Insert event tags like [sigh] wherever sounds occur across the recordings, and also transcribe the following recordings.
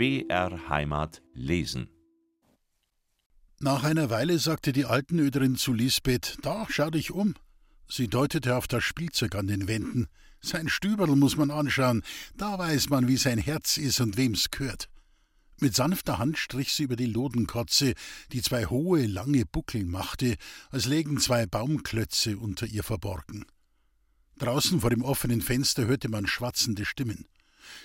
BR Heimat lesen. Nach einer Weile sagte die Altenöderin zu Lisbeth: Da, schau dich um. Sie deutete auf das Spielzeug an den Wänden. Sein Stüberl muss man anschauen, da weiß man, wie sein Herz ist und wem's gehört. Mit sanfter Hand strich sie über die Lodenkotze, die zwei hohe, lange Buckeln machte, als lägen zwei Baumklötze unter ihr verborgen. Draußen vor dem offenen Fenster hörte man schwatzende Stimmen.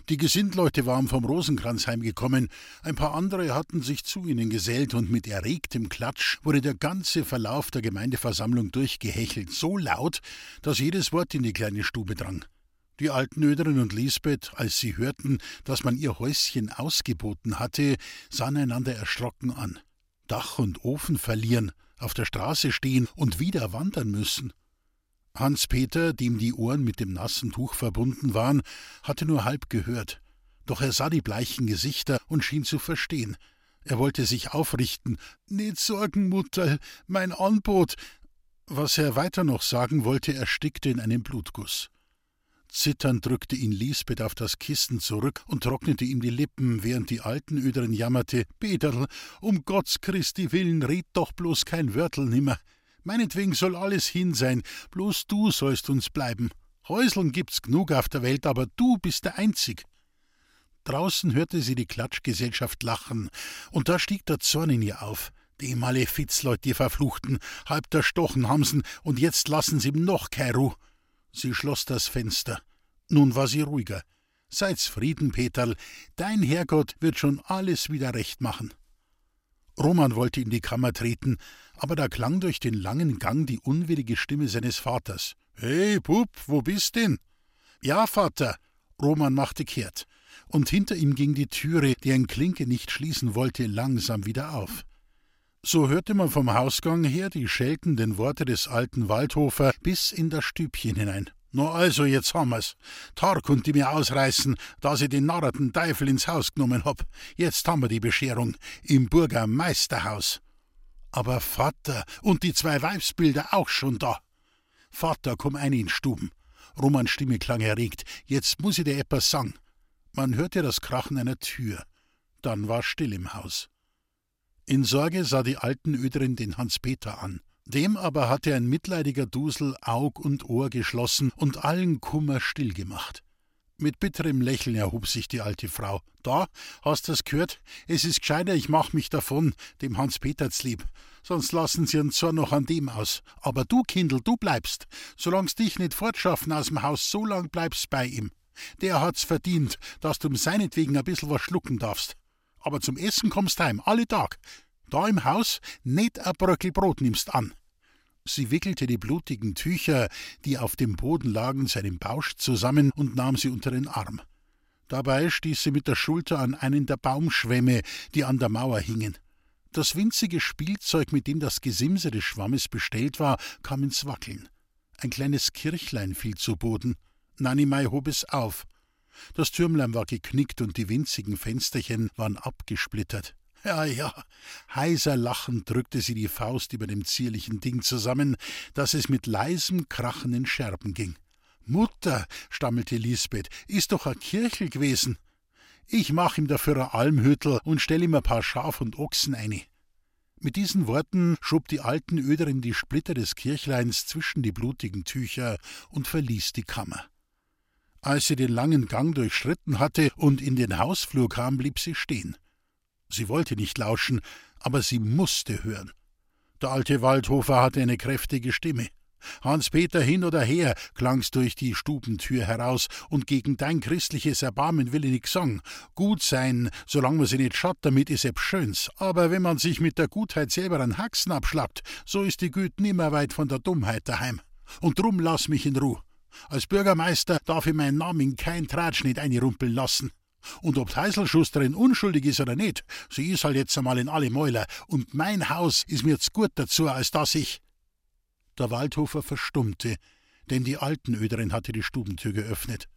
Die Gesindleute waren vom Rosenkranz heimgekommen, ein paar andere hatten sich zu ihnen gesellt, und mit erregtem Klatsch wurde der ganze Verlauf der Gemeindeversammlung durchgehechelt, so laut, dass jedes Wort in die kleine Stube drang. Die Altenöderin und Lisbeth, als sie hörten, dass man ihr Häuschen ausgeboten hatte, sahen einander erschrocken an. Dach und Ofen verlieren, auf der Straße stehen und wieder wandern müssen. Hans-Peter, dem die Ohren mit dem nassen Tuch verbunden waren, hatte nur halb gehört. Doch er sah die bleichen Gesichter und schien zu verstehen. Er wollte sich aufrichten. Nicht sorgen, Mutter, mein Anbot. Was er weiter noch sagen wollte, erstickte in einem Blutguss. Zitternd drückte ihn Lisbeth auf das Kissen zurück und trocknete ihm die Lippen, während die alten Öderin jammerte: Peterl, um Gottes Christi willen, red doch bloß kein Wörtel nimmer. Meinetwegen soll alles hin sein, bloß du sollst uns bleiben. Häuseln gibt's genug auf der Welt, aber du bist der Einzig. Draußen hörte sie die Klatschgesellschaft lachen, und da stieg der Zorn in ihr auf. Die Malefizleut, die Verfluchten, halb der Stochen haben's und jetzt lassen sie ihm noch keine Ruh. Sie schloss das Fenster. Nun war sie ruhiger. Seid's Frieden, Peterl, dein Herrgott wird schon alles wieder recht machen. Roman wollte in die Kammer treten, aber da klang durch den langen Gang die unwillige Stimme seines Vaters. Hey, Bub, wo bist denn? Ja, Vater. Roman machte kehrt, und hinter ihm ging die Türe, die ein Klinke nicht schließen wollte, langsam wieder auf. So hörte man vom Hausgang her die scheltenden Worte des alten Waldhofer bis in das Stübchen hinein. No also, jetzt haben wir's. Tag konnte mir ausreißen, da sie den narrten Teufel ins Haus genommen hab. Jetzt haben wir die Bescherung im Burger Meisterhaus. Aber Vater, und die zwei Weibsbilder auch schon da. Vater, komm ein in Stuben. Romans Stimme klang erregt. Jetzt muss ich dir etwas sagen. Man hörte das Krachen einer Tür. Dann war still im Haus. In Sorge sah die alten Öderin den Hans-Peter an. Dem aber hatte ein mitleidiger Dusel Aug und Ohr geschlossen und allen Kummer stillgemacht. Mit bitterem Lächeln erhob sich die alte Frau. Da, hast du's gehört? Es ist gescheiter, ich mach mich davon, dem Hans Peterz lieb. Sonst lassen sie uns zwar noch an dem aus. Aber du, Kindl, du bleibst. Solang's dich nicht fortschaffen aus dem Haus, so lang bleibst bei ihm. Der hat's verdient, dass du um seinetwegen ein bissel was schlucken darfst. Aber zum Essen kommst heim, alle Tag. Da im Haus nicht ein Bröckel Brot nimmst an. Sie wickelte die blutigen Tücher, die auf dem Boden lagen, seinem Bausch zusammen und nahm sie unter den Arm. Dabei stieß sie mit der Schulter an einen der Baumschwämme, die an der Mauer hingen. Das winzige Spielzeug, mit dem das Gesimse des Schwammes bestellt war, kam ins Wackeln. Ein kleines Kirchlein fiel zu Boden. Nanimei hob es auf. Das Türmlein war geknickt und die winzigen Fensterchen waren abgesplittert. [laughs] Ja, ja. Heiser lachend drückte sie die Faust über dem zierlichen Ding zusammen, dass es mit leisem Krachen in Scherben ging. Mutter, stammelte Lisbeth, ist doch a Kirchel gewesen. Ich mach ihm dafür a Almhüttel und stell ihm a paar Schaf und Ochsen eine. Mit diesen Worten schob die alten Öderin die Splitter des Kirchleins zwischen die blutigen Tücher und verließ die Kammer. Als sie den langen Gang durchschritten hatte und in den Hausflur kam, blieb sie stehen. Sie wollte nicht lauschen, aber sie musste hören. Der alte Waldhofer hatte eine kräftige Stimme. Hans-Peter hin oder her, klang's durch die Stubentür heraus, und gegen dein christliches Erbarmen will ich nix sagen. Gut sein, solange man sie nicht schaut, damit is ebs schöns. Aber wenn man sich mit der Gutheit selber an Haxen abschlappt, so ist die Güte nimmer weit von der Dummheit daheim. Und drum lass mich in Ruh. Als Bürgermeister darf ich meinen Namen in kein Tratschnitt einrumpeln lassen. Und ob Heißelschusterin unschuldig ist oder nicht, sie ist halt jetzt einmal in alle Mäuler, und mein Haus ist mir zu gut dazu, als dass ich. Der Waldhofer verstummte, denn die Altenöderin hatte die Stubentür geöffnet.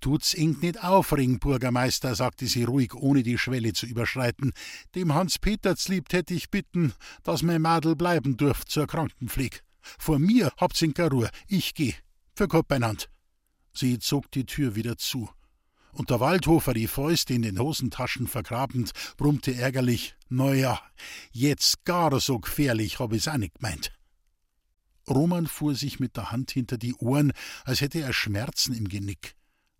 Tut's ing nicht aufregen, Bürgermeister, sagte sie ruhig, ohne die Schwelle zu überschreiten. Dem Hans Peterslieb hätte ich bitten, dass mein Madel bleiben dürft zur Krankenpfleg. Vor mir habt's in Ruhe, ich geh. Für Gott beinand. Sie zog die Tür wieder zu. Und der Waldhofer, die Fäuste in den Hosentaschen vergrabend, brummte ärgerlich: Na ja, jetzt gar so gefährlich hab ich's auch nicht gemeint. Roman fuhr sich mit der Hand hinter die Ohren, als hätte er Schmerzen im Genick.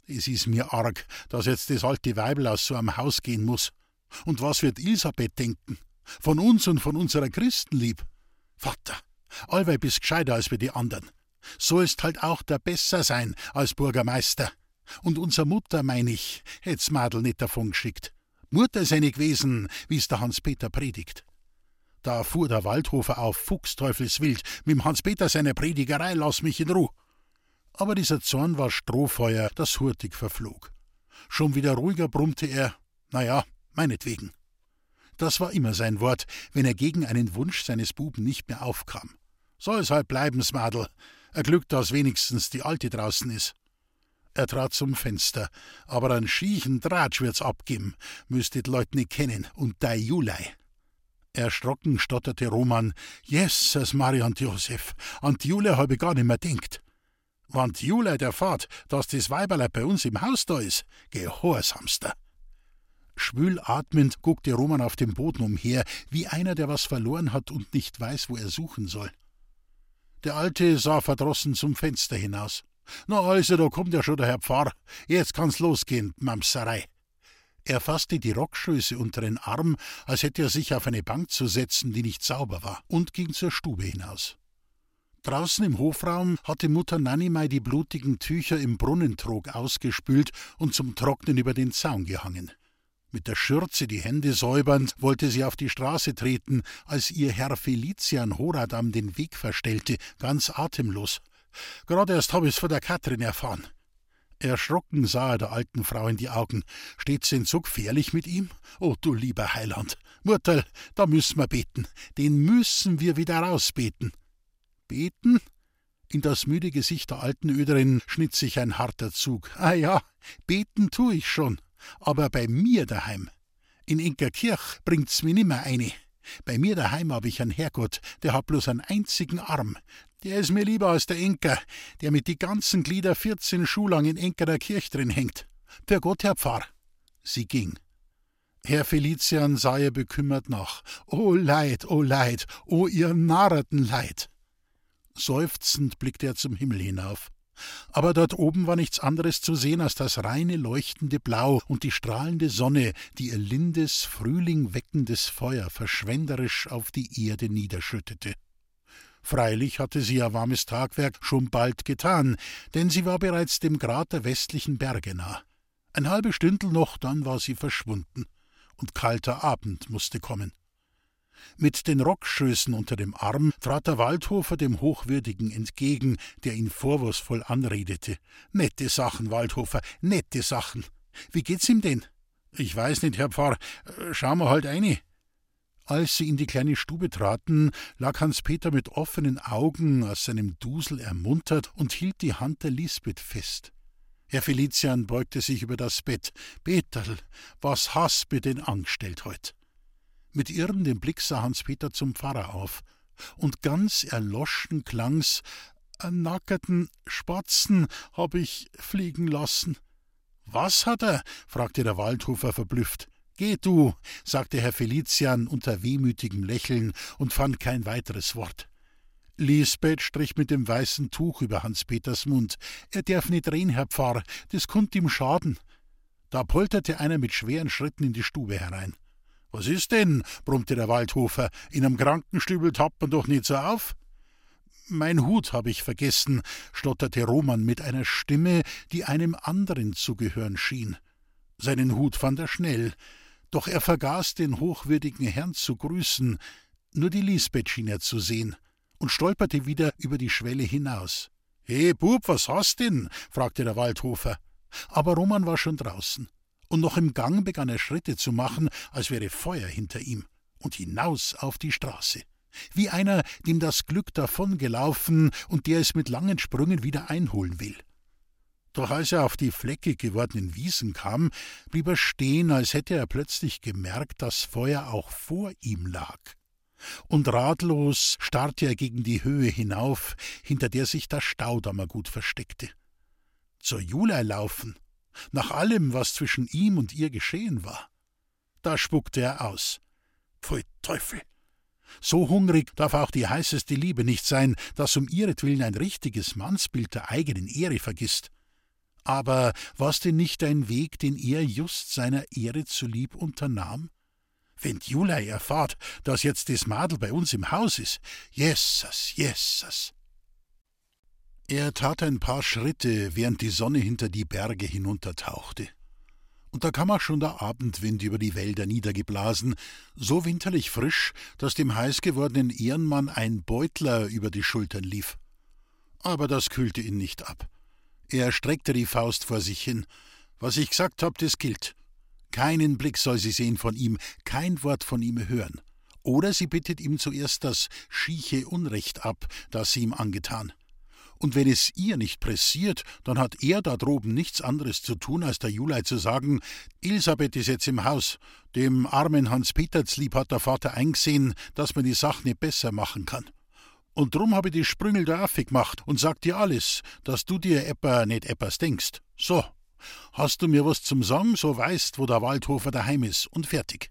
Es ist mir arg, dass jetzt das alte Weibel aus so einem Haus gehen muss. Und was wird Elisabeth denken? Von uns und von unserer Christenlieb? Vater, allweil bist gescheiter als wir die anderen. Sollst halt auch der besser sein als Bürgermeister. Und unser Mutter, mein ich, hätt's Madel nicht davon geschickt. Mutter sei nicht gewesen, wie's der Hans-Peter predigt. Da fuhr der Waldhofer auf Fuchsteufelswild, mit Hans-Peter seiner Predigerei, lass mich in Ruh. Aber dieser Zorn war Strohfeuer, das hurtig verflog. Schon wieder ruhiger brummte er, na ja, meinetwegen. Das war immer sein Wort, wenn er gegen einen Wunsch seines Buben nicht mehr aufkam. Soll's halt bleiben, Smadel. Er Glück, dass wenigstens die Alte draußen ist. Er trat zum Fenster, aber an schiechen Dratsch wird's abgeben, müsst die Leut nicht kennen, und dei Julei. Erschrocken stotterte Roman, Jesus, Maria und Josef, an die Jule hab ich gar nimmer denkt. Wann die Jule erfahrt, dass das Weiberle bei uns im Haus da ist, gehorsamster. Schwül atmend guckte Roman auf dem Boden umher, wie einer, der was verloren hat und nicht weiß, wo er suchen soll. Der Alte sah verdrossen zum Fenster hinaus. Na also, da kommt ja schon der Herr Pfarr. Jetzt kann's losgehen, Mamserei. Er fasste die Rockschöße unter den Arm, als hätte er sich auf eine Bank zu setzen, die nicht sauber war, und ging zur Stube hinaus. Draußen im Hofraum hatte Mutter Nanimei die blutigen Tücher im Brunnentrog ausgespült und zum Trocknen über den Zaun gehangen. Mit der Schürze die Hände säubernd wollte sie auf die Straße treten, als ihr Herr Felician Horadam den Weg verstellte, ganz atemlos. Gerade erst hab ich's von der Katrin erfahren. Erschrocken sah er der alten Frau in die Augen. Steht's denn so gefährlich mit ihm? Oh, du lieber Heiland. Murtel, da müssen wir beten. Den müssen wir wieder rausbeten. Beten? In das müde Gesicht der alten Öderin schnitt sich ein harter Zug. Ah ja, beten tu ich schon. Aber bei mir daheim. In Inkerkirch bringt's mir nimmer eine. Bei mir daheim hab ich einen Herrgott, der hat bloß einen einzigen Arm. Der ist mir lieber als der Enker, der mit die ganzen Glieder vierzehn Schuh lang in Enkerer Kirch drin hängt. Der Gott, Herr Pfarr. Sie ging. Herr Felician sah ihr bekümmert nach. O Leid, o Leid, o ihr Narrenleid! Seufzend blickte er zum Himmel hinauf. Aber dort oben war nichts anderes zu sehen als das reine leuchtende Blau und die strahlende Sonne, die ihr lindes, frühlingweckendes Feuer verschwenderisch auf die Erde niederschüttete. Freilich hatte sie ihr warmes Tagwerk schon bald getan, denn sie war bereits dem Grat der westlichen Berge nah. Ein halbe Stündel noch, dann war sie verschwunden, und kalter Abend musste kommen. Mit den Rockschößen unter dem Arm trat der Waldhofer dem Hochwürdigen entgegen, der ihn vorwurfsvoll anredete. Nette Sachen, Waldhofer, nette Sachen. Wie geht's ihm denn? Ich weiß nicht, Herr Pfarr. Schauen wir halt eine. Als sie in die kleine Stube traten, lag Hans-Peter mit offenen Augen aus seinem Dusel ermuntert und hielt die Hand der Lisbeth fest. Herr Felician beugte sich über das Bett. Peterl, was hast du denn angestellt heut? Mit irrendem Blick sah Hans-Peter zum Pfarrer auf, und ganz erloschen klang's, einen nackerten Spatzen hab ich fliegen lassen. Was hat er? fragte der Waldhofer verblüfft. Geh du, sagte Herr Felician unter wehmütigem Lächeln und fand kein weiteres Wort. Lisbeth strich mit dem weißen Tuch über Hans-Peters Mund. Er darf nicht reden, Herr Pfarr, das kunt ihm schaden. Da polterte einer mit schweren Schritten in die Stube herein. Was ist denn? brummte der Waldhofer. In einem Krankenstübel tappt man doch nicht so auf. Mein Hut habe ich vergessen, stotterte Roman mit einer Stimme, die einem anderen zu gehören schien. Seinen Hut fand er schnell. Doch er vergaß den hochwürdigen Herrn zu grüßen, nur die Lisbeth schien er zu sehen, und stolperte wieder über die Schwelle hinaus. He, Bub, was hast denn? fragte der Waldhofer. Aber Roman war schon draußen, und noch im Gang begann er Schritte zu machen, als wäre Feuer hinter ihm, und hinaus auf die Straße. Wie einer, dem das Glück davongelaufen und der es mit langen Sprüngen wieder einholen will. Doch als er auf die fleckig gewordenen Wiesen kam, blieb er stehen, als hätte er plötzlich gemerkt, dass Feuer auch vor ihm lag. Und ratlos starrte er gegen die Höhe hinauf, hinter der sich das Staudammergut versteckte. Zur Julei laufen? nach allem, was zwischen ihm und ihr geschehen war. Da spuckte er aus. Pfui Teufel! So hungrig darf auch die heißeste Liebe nicht sein, dass um ihretwillen ein richtiges Mannsbild der eigenen Ehre vergisst. Aber was denn nicht ein Weg, den er just seiner Ehre zulieb unternahm? Wenn Julei erfahrt, dass jetzt das Madel bei uns im Haus ist, Jesus, Jesus. Er tat ein paar Schritte, während die Sonne hinter die Berge hinuntertauchte. Und da kam auch schon der Abendwind über die Wälder niedergeblasen, so winterlich frisch, dass dem heiß gewordenen Ehrenmann ein Beutler über die Schultern lief. Aber das kühlte ihn nicht ab. Er streckte die Faust vor sich hin. Was ich gesagt hab, das gilt. Keinen Blick soll sie sehen von ihm, kein Wort von ihm hören. Oder sie bittet ihm zuerst das schieche Unrecht ab, das sie ihm angetan. Und wenn es ihr nicht pressiert, dann hat er da droben nichts anderes zu tun, als der Julei zu sagen, Elisabeth ist jetzt im Haus. Dem armen Hans Peterslieb hat der Vater eingesehen, dass man die Sache nicht besser machen kann. Und drum habe ich die Sprüngel da Affe gemacht und sag dir alles, dass du dir etwa nicht etwas denkst. So, hast du mir was zum Sagen, so weißt, wo der Waldhofer daheim ist und fertig.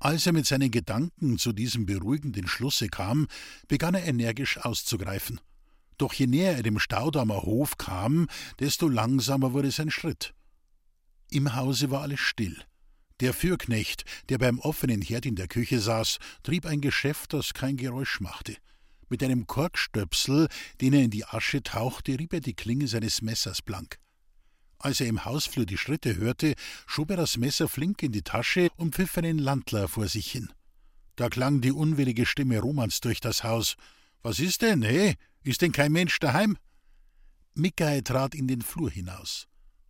Als er mit seinen Gedanken zu diesem beruhigenden Schlusse kam, begann er energisch auszugreifen. Doch je näher er dem Staudamer Hof kam, desto langsamer wurde sein Schritt. Im Hause war alles still. Der Fürknecht, der beim offenen Herd in der Küche saß, trieb ein Geschäft, das kein Geräusch machte. Mit einem Korkstöpsel, den er in die Asche tauchte, rieb er die Klinge seines Messers blank. Als er im Hausflur die Schritte hörte, schob er das Messer flink in die Tasche und pfiff einen Landler vor sich hin. Da klang die unwillige Stimme Romans durch das Haus. Was ist denn, he? Ist denn kein Mensch daheim? Mickey trat in den Flur hinaus.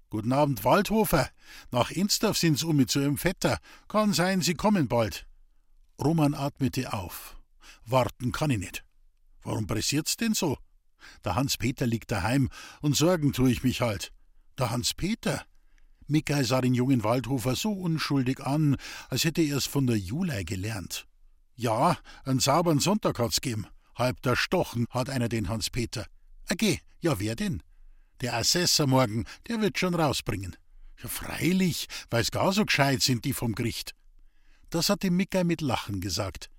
Guten Abend, Waldhofer. Nach Insdorf sind's um mit zu Ihrem Vetter. Kann sein, Sie kommen bald. Roman atmete auf. Warten kann ich nicht. Warum pressiert's denn so? Der Hans-Peter liegt daheim und sorgen tue ich mich halt. Der Hans-Peter? Mickey sah den jungen Waldhofer so unschuldig an, als hätte er es von der Julei gelernt. Ja, einen sauberen Sonntag hat's gegeben. Halb der Stochen hat einer den Hans-Peter. Ah, geh, ja, wer denn? Der Assessor morgen, der wird schon rausbringen. Ja, freilich, weil's gar so gescheit sind die vom Gericht. Das hatte Mickey mit Lachen gesagt.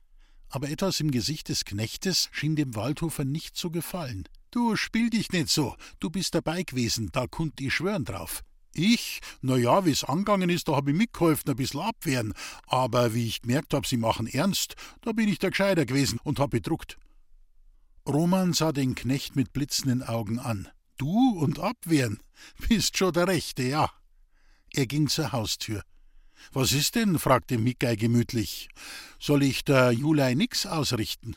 Aber etwas im Gesicht des Knechtes schien dem Waldhofer nicht zu gefallen. Du spiel dich nicht so, du bist dabei gewesen, da kunt ich schwören drauf. Ich? Na ja, wie's angegangen ist, da hab ich mitgeholfen, ein bisschen abwehren. Aber wie ich gemerkt hab, sie machen ernst, da bin ich der Gescheiter gewesen und hab bedruckt. Roman sah den Knecht mit blitzenden Augen an. Du und abwehren? [laughs] Bist schon der Rechte, ja. Er ging zur Haustür. Was ist denn? fragte Mickey gemütlich. Soll ich der Julei nix ausrichten?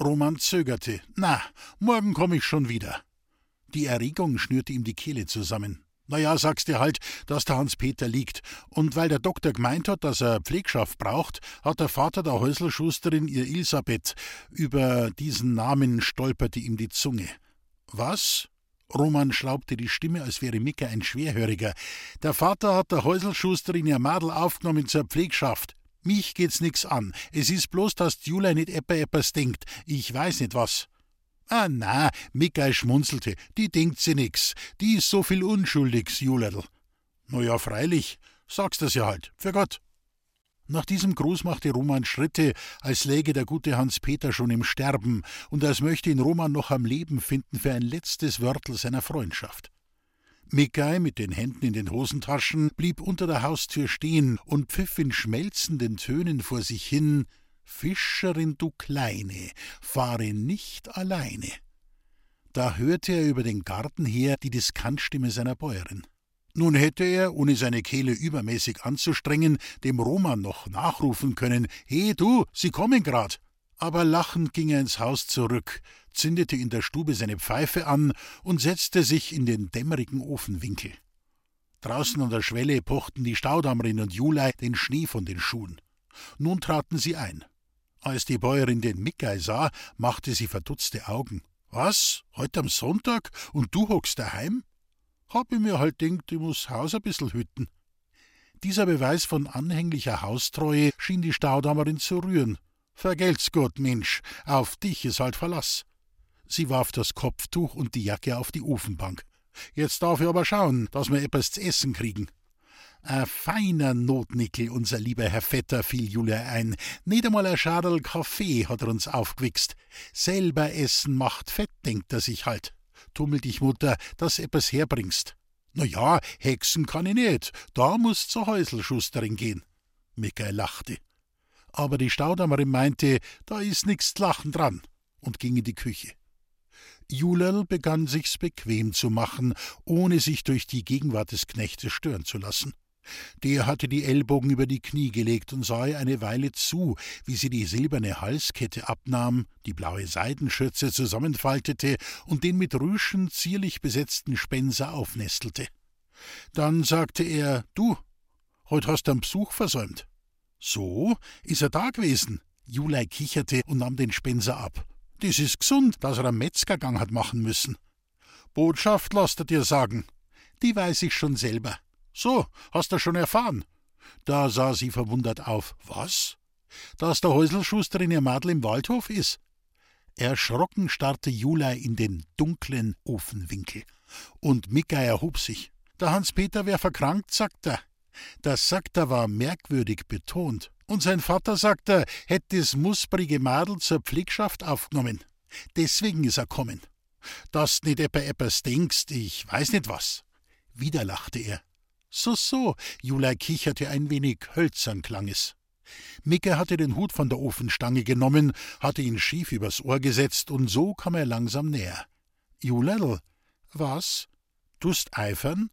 Roman zögerte. Na, morgen komm ich schon wieder. Die Erregung schnürte ihm die Kehle zusammen. Na ja, sagst dir halt, dass der Hans-Peter liegt. Und weil der Doktor gemeint hat, dass er Pflegschaft braucht, hat der Vater der Häuslerschusterin ihr Elisabeth. Über diesen Namen stolperte ihm die Zunge. Was? Roman schraubte die Stimme, als wäre Micke ein Schwerhöriger. Der Vater hat der Häuselschusterin ihr Madel aufgenommen zur Pflegschaft. Mich geht's nix an. Es ist bloß, dass die Jule nicht etwa etwas denkt. Ich weiß nicht was. Ah, na, Mickey schmunzelte. Die denkt sie nix. Die ist so viel unschuldigs, Julerl. Na ja, freilich. Sagst das ja halt. Für Gott. Nach diesem Gruß machte Roman Schritte, als läge der gute Hans-Peter schon im Sterben und als möchte ihn Roman noch am Leben finden für ein letztes Wörtel seiner Freundschaft. Mickey mit den Händen in den Hosentaschen blieb unter der Haustür stehen und pfiff in schmelzenden Tönen vor sich hin Fischerin, du Kleine, fahre nicht alleine. Da hörte er über den Garten her die Diskantstimme seiner Bäuerin. Nun hätte er, ohne seine Kehle übermäßig anzustrengen, dem Roman noch nachrufen können: He, du, sie kommen grad. Aber lachend ging er ins Haus zurück, zündete in der Stube seine Pfeife an und setzte sich in den dämmerigen Ofenwinkel. Draußen an der Schwelle pochten die Staudammerin und Julei den Schnee von den Schuhen. Nun traten sie ein. Als die Bäuerin den Mickey sah, machte sie verdutzte Augen. Was? Heute am Sonntag? Und du hockst daheim? Hab ich mir halt denkt, ich muss Haus ein bissel hüten. Dieser Beweis von anhänglicher Haustreue schien die Staudammerin zu rühren. Vergelt's Gott, Mensch, auf dich ist halt Verlass. Sie warf das Kopftuch und die Jacke auf die Ofenbank. Jetzt darf ich aber schauen, dass wir etwas zu essen kriegen. Ein feiner Notnickel, unser lieber Herr Vetter, fiel Julia ein. Nicht einmal ein Schadel Kaffee hat er uns aufgewichst. Selber essen macht fett, denkt er sich halt. Tummel dich, Mutter, dass etwas herbringst. Na ja, Hexen kann ich nicht. Da musst zur Häuselschusterin gehen. Michael lachte. Aber die Staudammerin meinte, da ist nix Lachen dran und ging in die Küche. Julerl begann sich's bequem zu machen, ohne sich durch die Gegenwart des Knechtes stören zu lassen. Der hatte die Ellbogen über die Knie gelegt und sah ihr eine Weile zu, wie sie die silberne Halskette abnahm, die blaue Seidenschürze zusammenfaltete und den mit Rüschen zierlich besetzten Spenser aufnestelte. Dann sagte er: Du, heut hast du einen Besuch versäumt. So, ist er da gewesen? Julei kicherte und nahm den Spenser ab. Das ist gesund, dass er einen Metzgergang hat machen müssen. Botschaft lasst er dir sagen. Die weiß ich schon selber. So, hast du schon erfahren? Da sah sie verwundert auf. Was? Dass der Häuselschuster in ihr Madel im Waldhof ist? Erschrocken starrte Julei in den dunklen Ofenwinkel. Und Mika erhob sich. Der Hans-Peter wär verkrankt, sagt er. Das sagt er war merkwürdig betont. Und sein Vater, sagt er, hätte das musprige Madel zur Pflegschaft aufgenommen. Deswegen ist er kommen. Dass nicht etwa etwas denkst, ich weiß nicht was. Wieder lachte er. So, so, Julei kicherte ein wenig, hölzern klang es. Micke hatte den Hut von der Ofenstange genommen, hatte ihn schief übers Ohr gesetzt, und so kam er langsam näher. Julel, was? Tust eifern?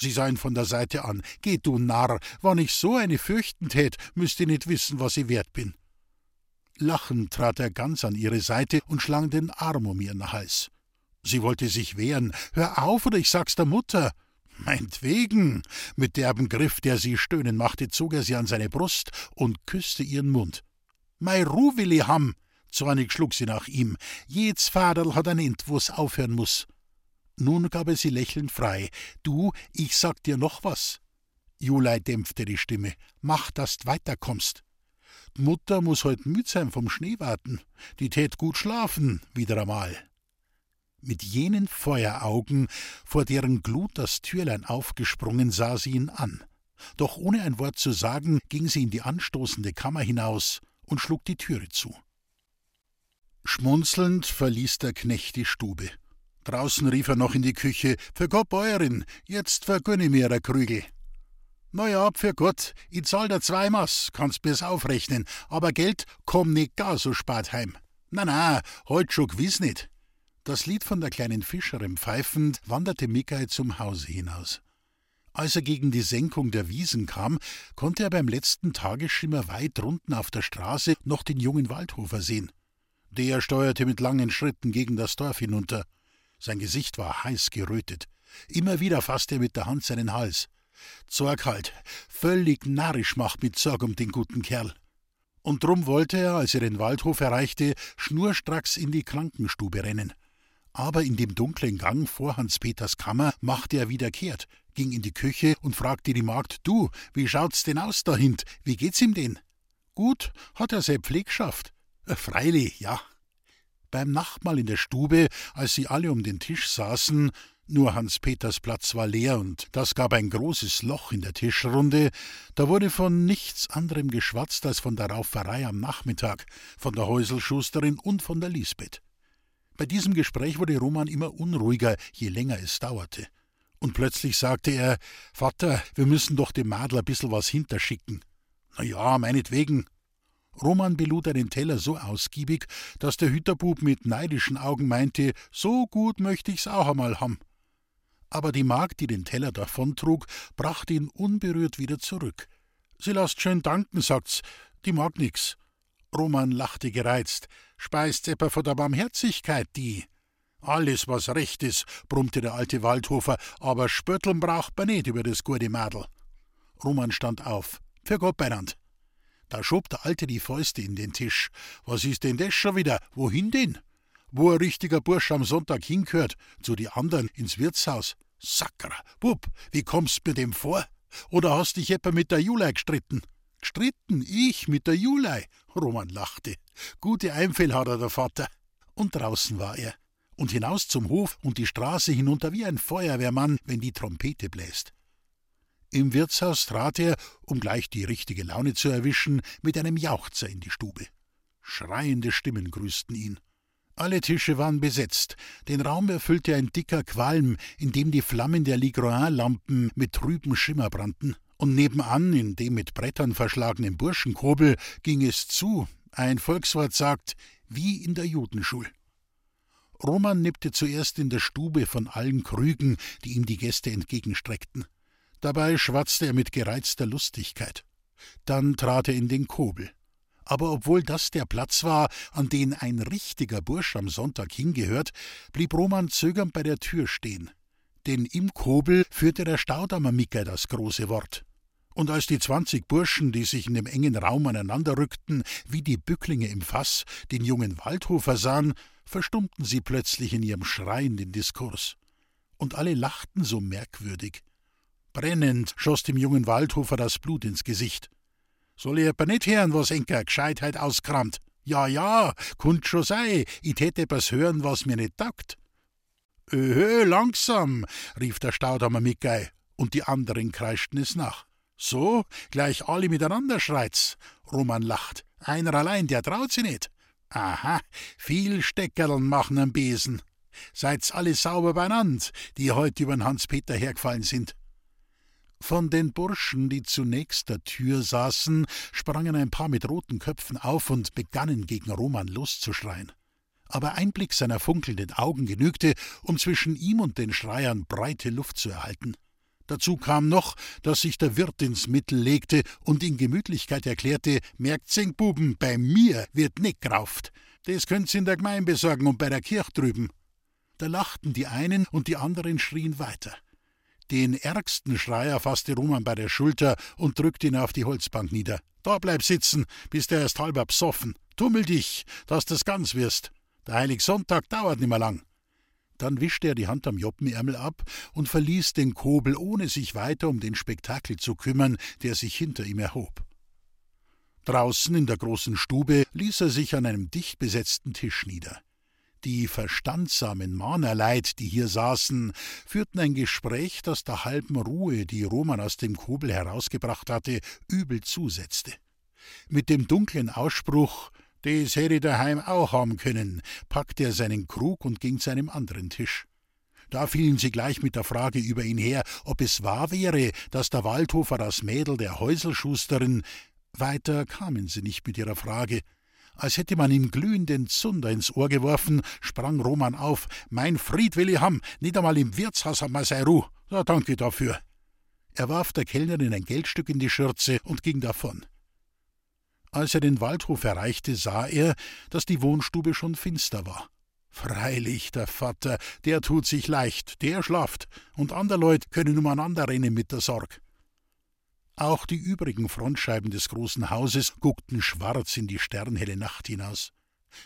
Sie sah ihn von der Seite an. Geh, du Narr, wann ich so eine fürchten tät, müsst ihr nicht wissen, was ich wert bin. Lachend trat er ganz an ihre Seite und schlang den Arm um ihren Hals. Sie wollte sich wehren. Hör auf, oder ich sag's der Mutter. Meinetwegen. Mit derbem Griff, der sie stöhnen machte, zog er sie an seine Brust und küsste ihren Mund. Mei Ruh will ich ham. Zornig schlug sie nach ihm. Jeds Vaterl hat ein End, wo's aufhören muss. Nun gab er sie lächelnd frei. Du, ich sag dir noch was. Julei dämpfte die Stimme. Mach, dass d weiterkommst. Mutter muss heut müd sein vom Schnee warten. Die tät gut schlafen, wieder einmal mit jenen Feueraugen, vor deren Glut das Türlein aufgesprungen, sah sie ihn an. Doch ohne ein Wort zu sagen, ging sie in die anstoßende Kammer hinaus und schlug die Türe zu. Schmunzelnd verließ der Knecht die Stube. Draußen rief er noch in die Küche: Für Gott, Bäuerin, jetzt vergönne mir der Krügel. Na ja, für Gott, ich zahl dir zwei Maß, kannst mir's aufrechnen, aber Geld komm nicht gar so spät heim. Na na, heut schon gewiss nicht. Das Lied von der kleinen Fischerin pfeifend, wanderte Mikai zum Hause hinaus. Als er gegen die Senkung der Wiesen kam, konnte er beim letzten Tagesschimmer weit drunten auf der Straße noch den jungen Waldhofer sehen. Der steuerte mit langen Schritten gegen das Dorf hinunter. Sein Gesicht war heiß gerötet. Immer wieder fasste er mit der Hand seinen Hals. Zorg halt, völlig narrisch macht mit Sorg um den guten Kerl. Und drum wollte er, als er den Waldhof erreichte, schnurstracks in die Krankenstube rennen. Aber in dem dunklen Gang vor Hans-Peters Kammer machte er wieder kehrt, ging in die Küche und fragte die Magd: Du, wie schaut's denn aus dahint? Wie geht's ihm denn? Gut, hat er sein Pflegschaft. Äh, freilich, ja. Beim Nachtmahl in der Stube, als sie alle um den Tisch saßen, nur Hans-Peters Platz war leer und das gab ein großes Loch in der Tischrunde. Da wurde von nichts anderem geschwatzt als von der Rauferei am Nachmittag, von der Häuselschusterin und von der Lisbeth. Bei diesem Gespräch wurde Roman immer unruhiger, je länger es dauerte. Und plötzlich sagte er: Vater, wir müssen doch dem Madler bissel was hinterschicken. Na ja, meinetwegen. Roman belud einen Teller so ausgiebig, dass der Hüterbub mit neidischen Augen meinte, so gut möchte ich's auch einmal haben. Aber die Magd, die den Teller davontrug, brachte ihn unberührt wieder zurück. Sie lasst schön danken, sagt's, die mag nix. Roman lachte gereizt. Speist etwa von der Barmherzigkeit die? Alles, was recht ist, brummte der alte Waldhofer, aber spötteln braucht man nicht über das gute Madel. Roman stand auf. Für Gott beinand. Da schob der Alte die Fäuste in den Tisch. Was ist denn das schon wieder? Wohin denn? Wo ein richtiger Bursch am Sonntag hingehört, zu die anderen ins Wirtshaus. Sakra, Bub, wie kommst mit dem vor? Oder hast dich etwa mit der Julei gestritten? Gestritten, ich mit der Julei? Roman lachte. Gute Einfäll hat er, der Vater. Und draußen war er. und hinaus zum Hof und die Straße hinunter wie ein Feuerwehrmann, wenn die Trompete bläst. Im Wirtshaus trat er, um gleich die richtige Laune zu erwischen, mit einem Jauchzer in die Stube. Schreiende Stimmen grüßten ihn. Alle Tische waren besetzt. Den Raum erfüllte ein dicker Qualm, in dem die Flammen der Ligroin-Lampen mit trübem Schimmer brannten. Und nebenan, in dem mit Brettern verschlagenen Burschenkobel, ging es zu, ein Volkswort sagt, wie in der Judenschul. Roman nippte zuerst in der Stube von allen Krügen, die ihm die Gäste entgegenstreckten. Dabei schwatzte er mit gereizter Lustigkeit. Dann trat er in den Kobel. Aber obwohl das der Platz war, an den ein richtiger Bursch am Sonntag hingehört, blieb Roman zögernd bei der Tür stehen. Denn im Kobel führte der Staudammer Micker das große Wort. Und als die zwanzig Burschen, die sich in dem engen Raum aneinander rückten, wie die Bücklinge im Fass, den jungen Waldhofer sahen, verstummten sie plötzlich in ihrem schreienden Diskurs. Und alle lachten so merkwürdig. Brennend schoss dem jungen Waldhofer das Blut ins Gesicht. Soll ich aber nicht hören, was Enker Gescheitheit auskramt? Ja, ja, kund schon sei, ich täte etwas hören, was mir nicht taugt. Öhö, langsam, rief der Staudammer Mickey, und die anderen kreischten es nach. So, gleich alle miteinander schreit's. Roman lacht. Einer allein, der traut sich nicht. Aha, viel Steckerln machen am Besen. Seid's alle sauber beinand, die heute übern Hans-Peter hergefallen sind. Von den Burschen, die zunächst der Tür saßen, sprangen ein paar mit roten Köpfen auf und begannen gegen Roman loszuschreien. Aber ein Blick seiner funkelnden Augen genügte, um zwischen ihm und den Schreiern breite Luft zu erhalten. Dazu kam noch, dass sich der Wirt ins Mittel legte und in Gemütlichkeit erklärte: Merkt's, Buben, bei mir wird nicht gerauft. Das könnt's in der Gemein besorgen und bei der Kirch drüben. Da lachten die einen und die anderen schrien weiter. Den ärgsten Schreier fasste Roman bei der Schulter und drückte ihn auf die Holzbank nieder. Da bleib sitzen, bis der erst halber psoffen. Tummel dich, dass das ganz wirst. Der Heiligsonntag dauert nimmer lang. Dann wischte er die Hand am Joppenärmel ab und verließ den Kobel, ohne sich weiter um den Spektakel zu kümmern, der sich hinter ihm erhob. Draußen in der großen Stube ließ er sich an einem dicht besetzten Tisch nieder. Die verstandsamen Mahnerleid, die hier saßen, führten ein Gespräch, das der halben Ruhe, die Roman aus dem Kobel herausgebracht hatte, übel zusetzte. Mit dem dunklen Ausspruch »Das hätte daheim auch haben können«, packte er seinen Krug und ging zu einem anderen Tisch. Da fielen sie gleich mit der Frage über ihn her, ob es wahr wäre, dass der Waldhofer das Mädel der Häuselschusterin. Weiter kamen sie nicht mit ihrer Frage. Als hätte man ihm glühenden Zunder ins Ohr geworfen, sprang Roman auf. Mein Fried will ich haben, nicht einmal im Wirtshaus hat man sei Ruh. Ja, danke dafür. Er warf der Kellnerin ein Geldstück in die Schürze und ging davon. Als er den Waldhof erreichte, sah er, dass die Wohnstube schon finster war. Freilich, der Vater, der tut sich leicht, der schlaft, und ander Leut können umeinander rennen mit der Sorg. Auch die übrigen Frontscheiben des großen Hauses guckten schwarz in die sternhelle Nacht hinaus.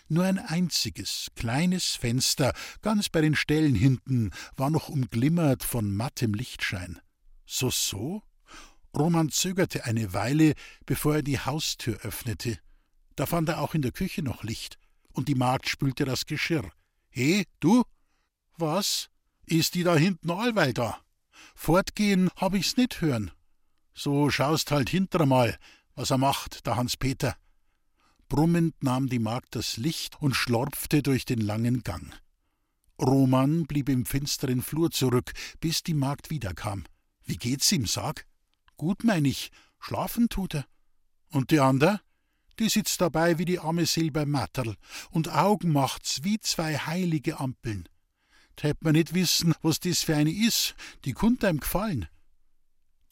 Nur ein einziges, kleines Fenster, ganz bei den Ställen hinten, war noch umglimmert von mattem Lichtschein. So, so? Roman zögerte eine Weile, bevor er die Haustür öffnete. Da fand er auch in der Küche noch Licht, und die Magd spülte das Geschirr. He, du? Was? Ist die da hinten allweil da? Fortgehen hab ich's nicht hören. So schaust halt hinter mal, was er macht, der Hans-Peter. Brummend nahm die Magd das Licht und schlorpfte durch den langen Gang. Roman blieb im finsteren Flur zurück, bis die Magd wiederkam. Wie geht's ihm, sag? Gut, mein ich, schlafen tut er. Und die ander? Die sitzt dabei wie die arme Silbermatterl und Augen macht's wie zwei heilige Ampeln. Tät man nicht wissen, was das für eine is, die kunnt einem gefallen.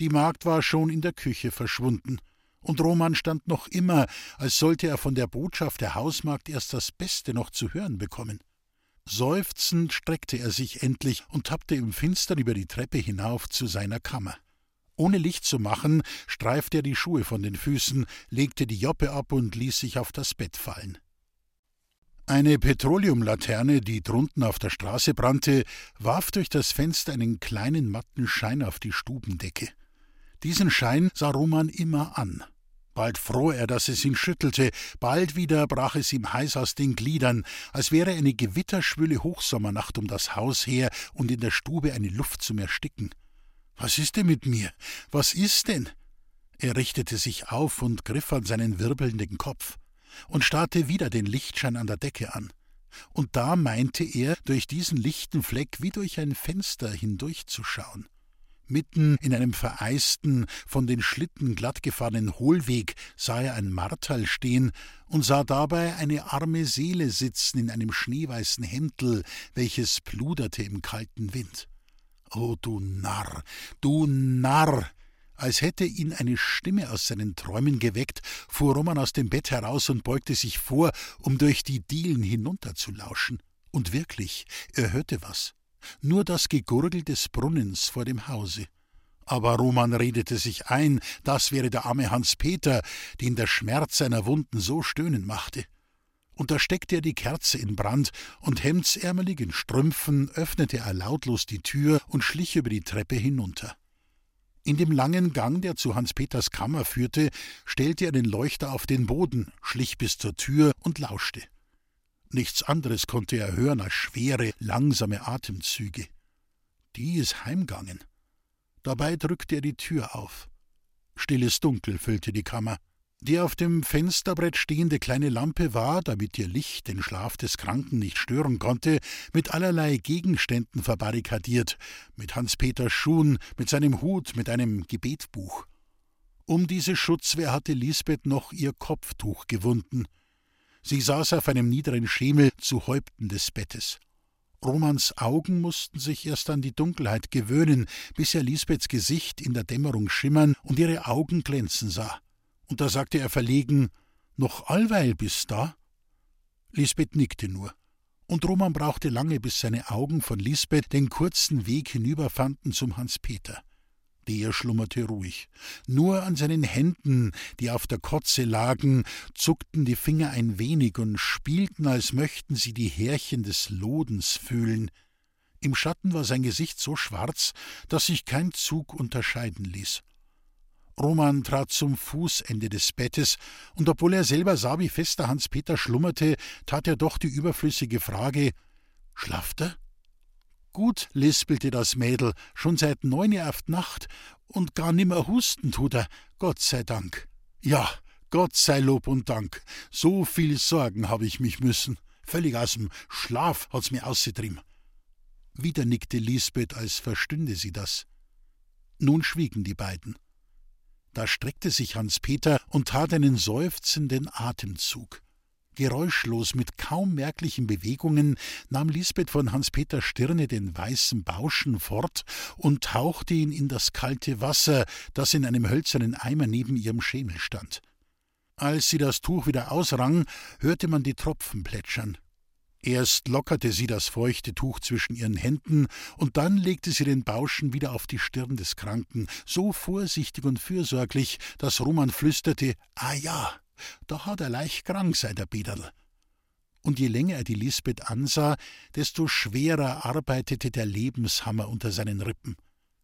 Die Magd war schon in der Küche verschwunden, und Roman stand noch immer, als sollte er von der Botschaft der Hausmagd erst das Beste noch zu hören bekommen. Seufzend streckte er sich endlich und tappte im Finstern über die Treppe hinauf zu seiner Kammer. Ohne Licht zu machen, streifte er die Schuhe von den Füßen, legte die Joppe ab und ließ sich auf das Bett fallen. Eine Petroleumlaterne, die drunten auf der Straße brannte, warf durch das Fenster einen kleinen matten Schein auf die Stubendecke. Diesen Schein sah Roman immer an. Bald froh er, dass es ihn schüttelte, bald wieder brach es ihm heiß aus den Gliedern, als wäre eine gewitterschwüle Hochsommernacht um das Haus her und in der Stube eine Luft zum Ersticken. Was ist denn mit mir? Was ist denn? Er richtete sich auf und griff an seinen wirbelnden Kopf und starrte wieder den Lichtschein an der Decke an. Und da meinte er, durch diesen lichten Fleck wie durch ein Fenster hindurchzuschauen. Mitten in einem vereisten, von den Schlitten glattgefahrenen Hohlweg sah er ein Marterl stehen und sah dabei eine arme Seele sitzen in einem schneeweißen Hemdel, welches pluderte im kalten Wind. Oh, du Narr, du Narr! Als hätte ihn eine Stimme aus seinen Träumen geweckt, fuhr Roman aus dem Bett heraus und beugte sich vor, um durch die Dielen hinunterzulauschen. Und wirklich, er hörte was nur das Gegurgel des Brunnens vor dem Hause. Aber Roman redete sich ein, das wäre der arme Hans Peter, den der Schmerz seiner Wunden so stöhnen machte. Und da steckte er die Kerze in Brand, und hemdsärmelig in Strümpfen öffnete er lautlos die Tür und schlich über die Treppe hinunter. In dem langen Gang, der zu Hans Peters Kammer führte, stellte er den Leuchter auf den Boden, schlich bis zur Tür und lauschte. Nichts anderes konnte er hören als schwere, langsame Atemzüge. Die ist heimgangen. Dabei drückte er die Tür auf. Stilles Dunkel füllte die Kammer. Die auf dem Fensterbrett stehende kleine Lampe war, damit ihr Licht den Schlaf des Kranken nicht stören konnte, mit allerlei Gegenständen verbarrikadiert, mit Hans-Peters Schuhen, mit seinem Hut, mit einem Gebetbuch. Um diese Schutzwehr hatte Lisbeth noch ihr Kopftuch gewunden. Sie saß auf einem niederen Schemel zu Häupten des Bettes. Romans Augen mussten sich erst an die Dunkelheit gewöhnen, bis er Lisbeths Gesicht in der Dämmerung schimmern und ihre Augen glänzen sah. Und da sagte er verlegen: Noch allweil bist da? Lisbeth nickte nur. Und Roman brauchte lange, bis seine Augen von Lisbeth den kurzen Weg hinüberfanden zum Hans Peter. Der schlummerte ruhig. Nur an seinen Händen, die auf der Kotze lagen, zuckten die Finger ein wenig und spielten, als möchten sie die Härchen des Lodens fühlen. Im Schatten war sein Gesicht so schwarz, dass sich kein Zug unterscheiden ließ. Roman trat zum Fußende des Bettes, und obwohl er selber sah, wie fester Hans Peter schlummerte, tat er doch die überflüssige Frage Schlaft er? Gut, lispelte das Mädel, schon seit neun Uhr auf Nacht und gar nimmer husten tut er, Gott sei Dank. Ja, Gott sei Lob und Dank. So viel Sorgen habe ich mich müssen. Völlig aus dem Schlaf hat's mir ausgetrieben. Wieder nickte Lisbeth, als verstünde sie das. Nun schwiegen die beiden. Da streckte sich Hans Peter und tat einen seufzenden Atemzug. Geräuschlos, mit kaum merklichen Bewegungen, nahm Lisbeth von Hans-Peter Stirne den weißen Bauschen fort und tauchte ihn in das kalte Wasser, das in einem hölzernen Eimer neben ihrem Schemel stand. Als sie das Tuch wieder ausrang, hörte man die Tropfen plätschern. Erst lockerte sie das feuchte Tuch zwischen ihren Händen, und dann legte sie den Bauschen wieder auf die Stirn des Kranken, so vorsichtig und fürsorglich, dass Roman flüsterte Ah ja, da hat er leicht krank sei der Bederl. Und je länger er die Lisbeth ansah, desto schwerer arbeitete der Lebenshammer unter seinen Rippen.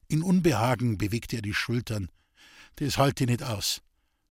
In Unbehagen bewegte er die Schultern. Das halte ich nicht aus.